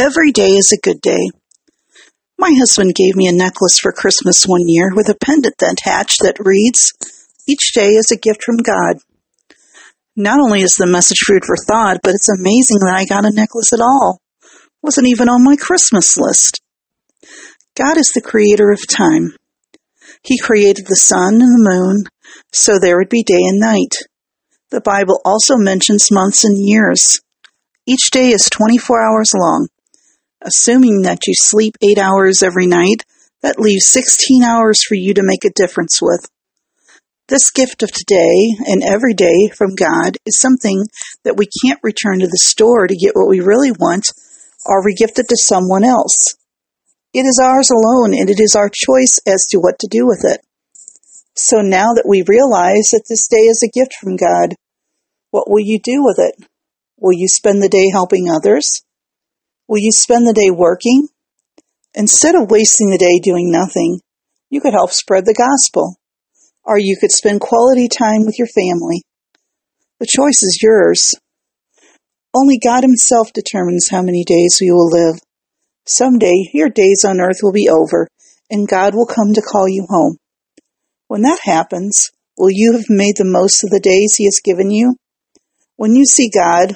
Every day is a good day. My husband gave me a necklace for Christmas one year with a pendant attached that reads, Each day is a gift from God. Not only is the message food for thought, but it's amazing that I got a necklace at all. Wasn't even on my Christmas list. God is the creator of time. He created the sun and the moon, so there would be day and night. The Bible also mentions months and years. Each day is 24 hours long. Assuming that you sleep 8 hours every night, that leaves 16 hours for you to make a difference with. This gift of today and every day from God is something that we can't return to the store to get what we really want or regift it to someone else. It is ours alone and it is our choice as to what to do with it. So now that we realize that this day is a gift from God, what will you do with it? Will you spend the day helping others? Will you spend the day working? Instead of wasting the day doing nothing, you could help spread the gospel. Or you could spend quality time with your family. The choice is yours. Only God Himself determines how many days we will live. Someday your days on earth will be over, and God will come to call you home. When that happens, will you have made the most of the days He has given you? When you see God,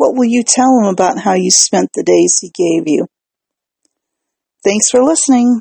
what will you tell him about how you spent the days he gave you? Thanks for listening.